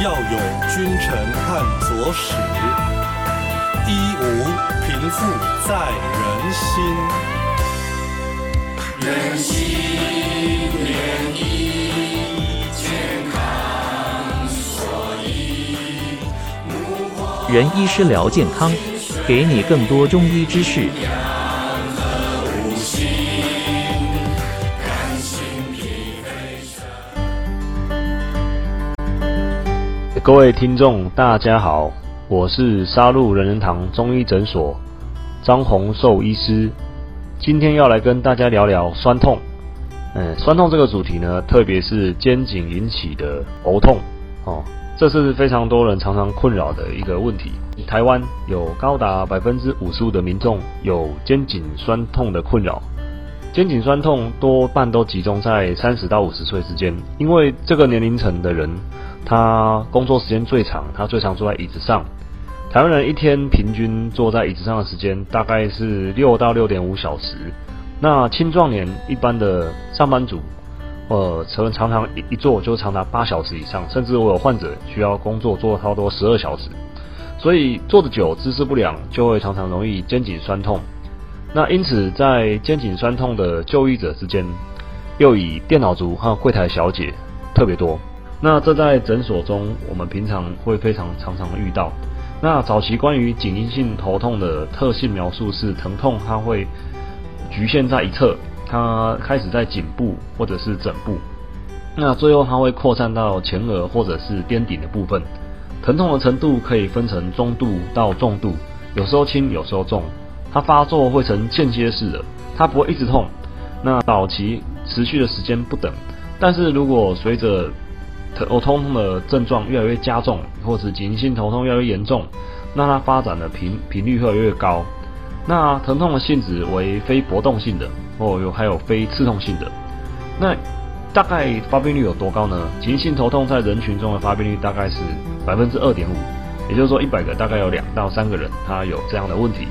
要有君臣看佐使，一无贫富在人心。人心连意，健康所依。仁医师聊健康，给你更多中医知识。各位听众，大家好，我是沙鹿人人堂中医诊所张宏寿医师，今天要来跟大家聊聊酸痛。嗯，酸痛这个主题呢，特别是肩颈引起的头痛哦，这是非常多人常常困扰的一个问题。台湾有高达百分之五十五的民众有肩颈酸痛的困扰，肩颈酸痛多半都集中在三十到五十岁之间，因为这个年龄层的人。他工作时间最长，他最常坐在椅子上。台湾人一天平均坐在椅子上的时间大概是六到六点五小时。那青壮年一般的上班族，呃，常常常一一坐就长达八小时以上，甚至我有患者需要工作做差不多十二小时。所以坐得久，姿势不良，就会常常容易肩颈酸痛。那因此，在肩颈酸痛的就医者之间，又以电脑族和柜台小姐特别多。那这在诊所中，我们平常会非常常常遇到。那早期关于颈因性头痛的特性描述是，疼痛它会局限在一侧，它开始在颈部或者是枕部，那最后它会扩散到前额或者是边顶的部分。疼痛的程度可以分成中度到重度，有时候轻，有时候重。它发作会呈间歇式的，它不会一直痛。那早期持续的时间不等，但是如果随着头痛的症状越来越加重，或者急性头痛越来越严重，那它发展的频频率会越来越高。那疼痛的性质为非搏动性的，或有还有非刺痛性的。那大概发病率有多高呢？急性头痛在人群中的发病率大概是百分之二点五，也就是说一百个大概有两到三个人他有这样的问题。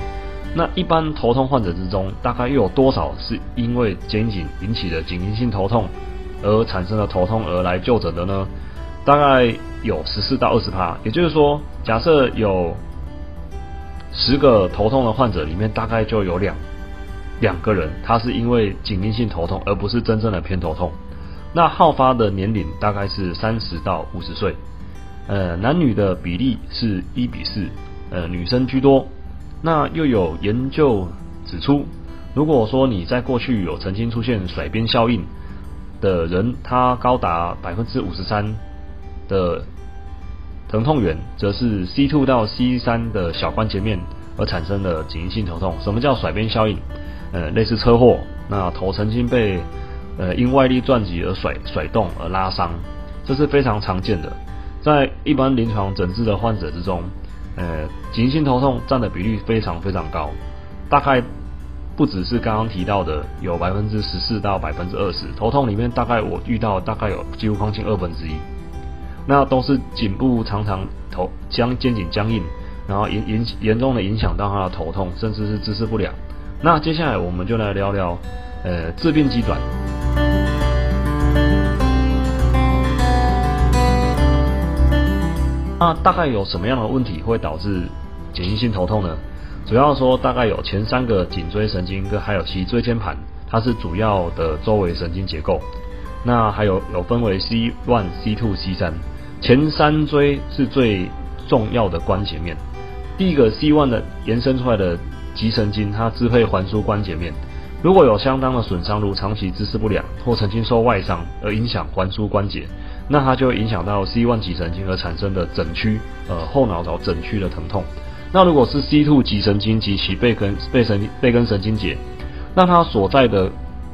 那一般头痛患者之中，大概又有多少是因为肩颈引起的颈性头痛？而产生的头痛而来就诊的呢，大概有十四到二十趴。也就是说，假设有十个头痛的患者里面，大概就有两两个人，他是因为颈因性头痛，而不是真正的偏头痛。那好发的年龄大概是三十到五十岁，呃，男女的比例是一比四，呃，女生居多。那又有研究指出，如果说你在过去有曾经出现甩鞭效应。的人，他高达百分之五十三的疼痛源，则是 C two 到 C 三的小关节面而产生的颈性头痛。什么叫甩鞭效应？呃，类似车祸，那头曾经被呃因外力撞击而甩甩动而拉伤，这是非常常见的。在一般临床诊治的患者之中，呃，急性头痛占的比率非常非常高，大概。不只是刚刚提到的有百分之十四到百分之二十头痛里面，大概我遇到大概有几乎将近二分之一，那都是颈部常常头僵肩颈僵硬，然后严严严重的影响到他的头痛，甚至是姿势不良。那接下来我们就来聊聊呃致病机转。那大概有什么样的问题会导致颈因性头痛呢？主要说大概有前三个颈椎神经跟还有其椎间盘，它是主要的周围神经结构。那还有有分为 C one、C two、C 三，前三椎是最重要的关节面。第一个 C one 的延伸出来的脊神经，它支配环枢关节面。如果有相当的损伤，如长期姿势不良或曾经受外伤而影响环枢关节，那它就会影响到 C one 棘神经而产生的整区呃后脑勺整区的疼痛。那如果是 C two 脊神经及其背根背神背根神经节，那它所在的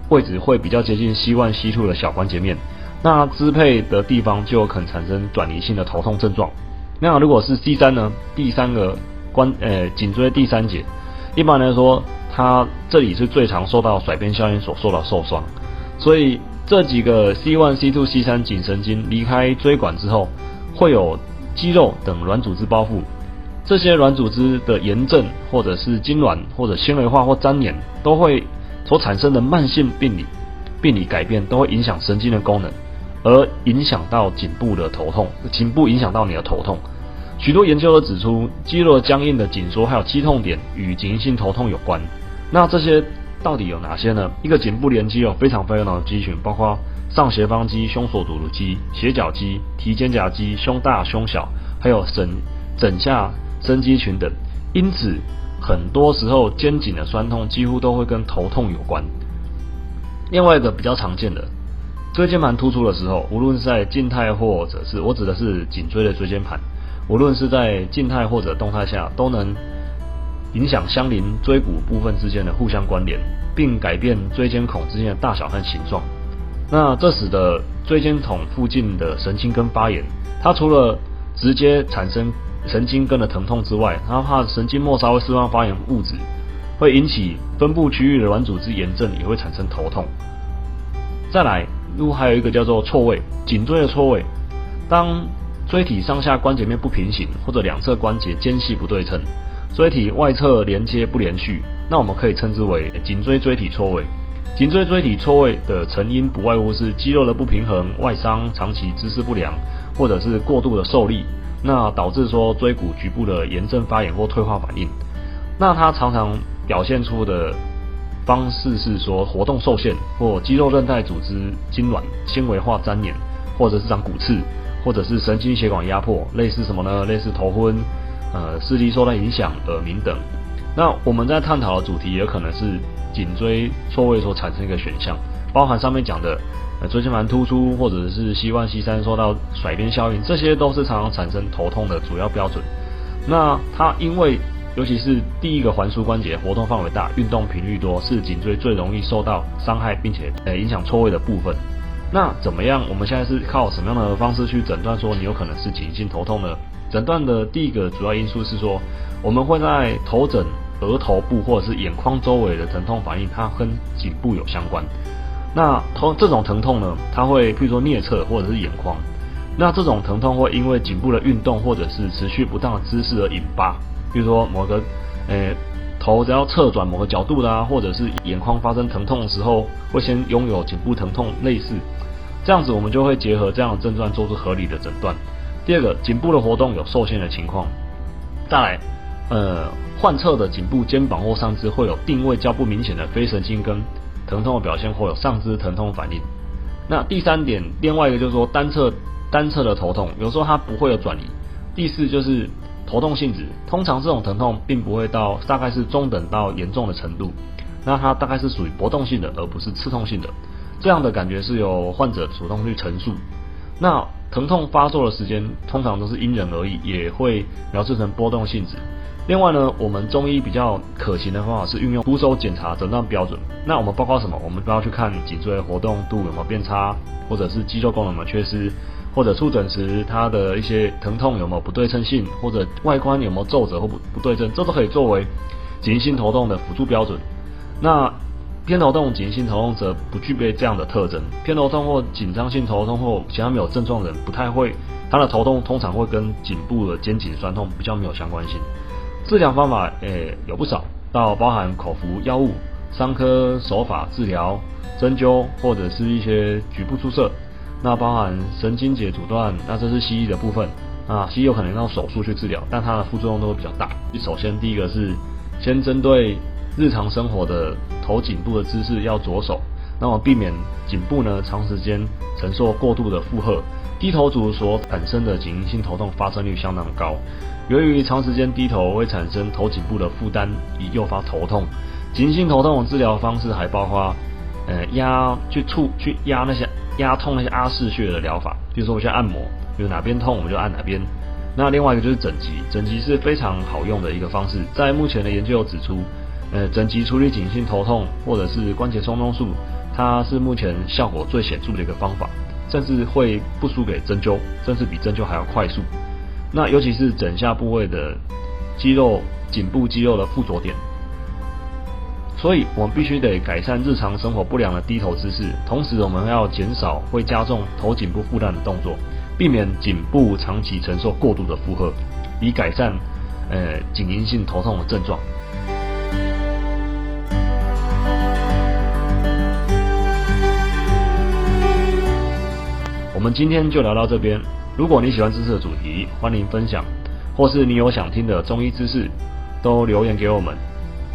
位置会比较接近 C1 C two 的小关节面，那支配的地方就有可能产生转移性的头痛症状。那如果是 C 三呢？第三个关呃颈椎第三节，一般来说，它这里是最常受到甩边效应所受到受伤，所以这几个 C one C two C 三颈神经离开椎管之后，会有肌肉等软组织包覆。这些软组织的炎症，或者是痉挛，或者纤维化或粘连，都会所产生的慢性病理病理改变，都会影响神经的功能，而影响到颈部的头痛，颈部影响到你的头痛。许多研究都指出，肌肉僵硬的紧缩还有肌痛点与紧性头痛有关。那这些到底有哪些呢？一个颈部连肌有非常非常多的肌群，包括上斜方肌、胸锁乳突肌、斜角肌、提肩胛肌、胸大胸小，还有枕枕下伸肌群等。因此，很多时候肩颈的酸痛几乎都会跟头痛有关。另外一个比较常见的，椎间盘突出的时候，无论是在静态或者是我指的是颈椎的椎间盘。无论是在静态或者动态下，都能影响相邻椎骨部分之间的互相关联，并改变椎间孔之间的大小和形状。那这使得椎间孔附近的神经根发炎，它除了直接产生神经根的疼痛之外，它怕神经末梢会释放发炎物质，会引起分布区域的软组织炎症，也会产生头痛。再来，如果还有一个叫做错位，颈椎的错位，当椎体上下关节面不平行，或者两侧关节间隙不对称，椎体外侧连接不连续，那我们可以称之为颈椎椎体错位。颈椎椎体错位的成因不外乎是肌肉的不平衡、外伤、长期姿势不良，或者是过度的受力，那导致说椎骨局部的炎症发炎或退化反应。那它常常表现出的方式是说活动受限，或肌肉韧带组织痉挛、纤维化粘连，或者是长骨刺。或者是神经血管压迫，类似什么呢？类似头昏，呃，视力受到影响，耳鸣等。那我们在探讨的主题也可能是颈椎错位所产生一个选项，包含上面讲的呃椎间盘突出，或者是膝冠、膝三受到甩边效应，这些都是常常产生头痛的主要标准。那它因为尤其是第一个环枢关节活动范围大，运动频率多，是颈椎最容易受到伤害，并且呃影响错位的部分。那怎么样？我们现在是靠什么样的方式去诊断说你有可能是颈性头痛呢？诊断的第一个主要因素是说，我们会在头枕、额头部或者是眼眶周围的疼痛反应，它跟颈部有相关。那头这种疼痛呢，它会譬如说颞侧或者是眼眶。那这种疼痛会因为颈部的运动或者是持续不当的姿势而引发，比如说某个诶头只要侧转某个角度啦，或者是眼眶发生疼痛的时候，会先拥有颈部疼痛类似。这样子，我们就会结合这样的症状做出合理的诊断。第二个，颈部的活动有受限的情况。再来，呃，患侧的颈部、肩膀或上肢会有定位较不明显的非神经根疼痛的表现，或有上肢疼痛反应。那第三点，另外一个就是说单侧单侧的头痛，有时候它不会有转移。第四就是头痛性质，通常这种疼痛并不会到大概是中等到严重的程度，那它大概是属于搏动性的，而不是刺痛性的。这样的感觉是由患者主动去陈述。那疼痛发作的时间通常都是因人而异，也会描述成波动性质。另外呢，我们中医比较可行的方法是运用徒手检查诊断标准。那我们包括什么？我们都要去看颈椎活动度有没有变差，或者是肌肉功能有没有缺失，或者触诊时它的一些疼痛有没有不对称性，或者外观有没有皱褶或不不对称，这都可以作为颈性头痛的辅助标准。那偏头痛、紧性头痛则不具备这样的特征。偏头痛或紧张性头痛或其他没有症状的人，不太会，他的头痛通常会跟颈部的肩颈酸痛比较没有相关性。治疗方法诶有不少，到包含口服药物、伤科手法治疗、针灸或者是一些局部注射。那包含神经节阻断，那这是西医的部分。啊，西医有可能用手术去治疗，但它的副作用都会比较大。首先第一个是先针对。日常生活的头颈部的姿势要着手，那么避免颈部呢长时间承受过度的负荷。低头族所产生的颈性头痛发生率相当高，由于长时间低头会产生头颈部的负担，以诱发头痛。颈性头痛的治疗方式还包括，呃压去触去压那些压痛那些阿是穴的疗法，比如说我先按摩，比如哪边痛我们就按哪边。那另外一个就是整脊，整脊是非常好用的一个方式，在目前的研究指出。呃，整脊处理颈性头痛或者是关节松动术，它是目前效果最显著的一个方法，甚至会不输给针灸，甚至比针灸还要快速。那尤其是枕下部位的肌肉、颈部肌肉的附着点，所以我们必须得改善日常生活不良的低头姿势，同时我们要减少会加重头颈部负担的动作，避免颈部长期承受过度的负荷，以改善呃颈因性头痛的症状。我们今天就聊到这边。如果你喜欢这次的主题，欢迎分享，或是你有想听的中医知识，都留言给我们。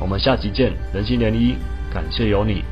我们下集见，人心连医，感谢有你。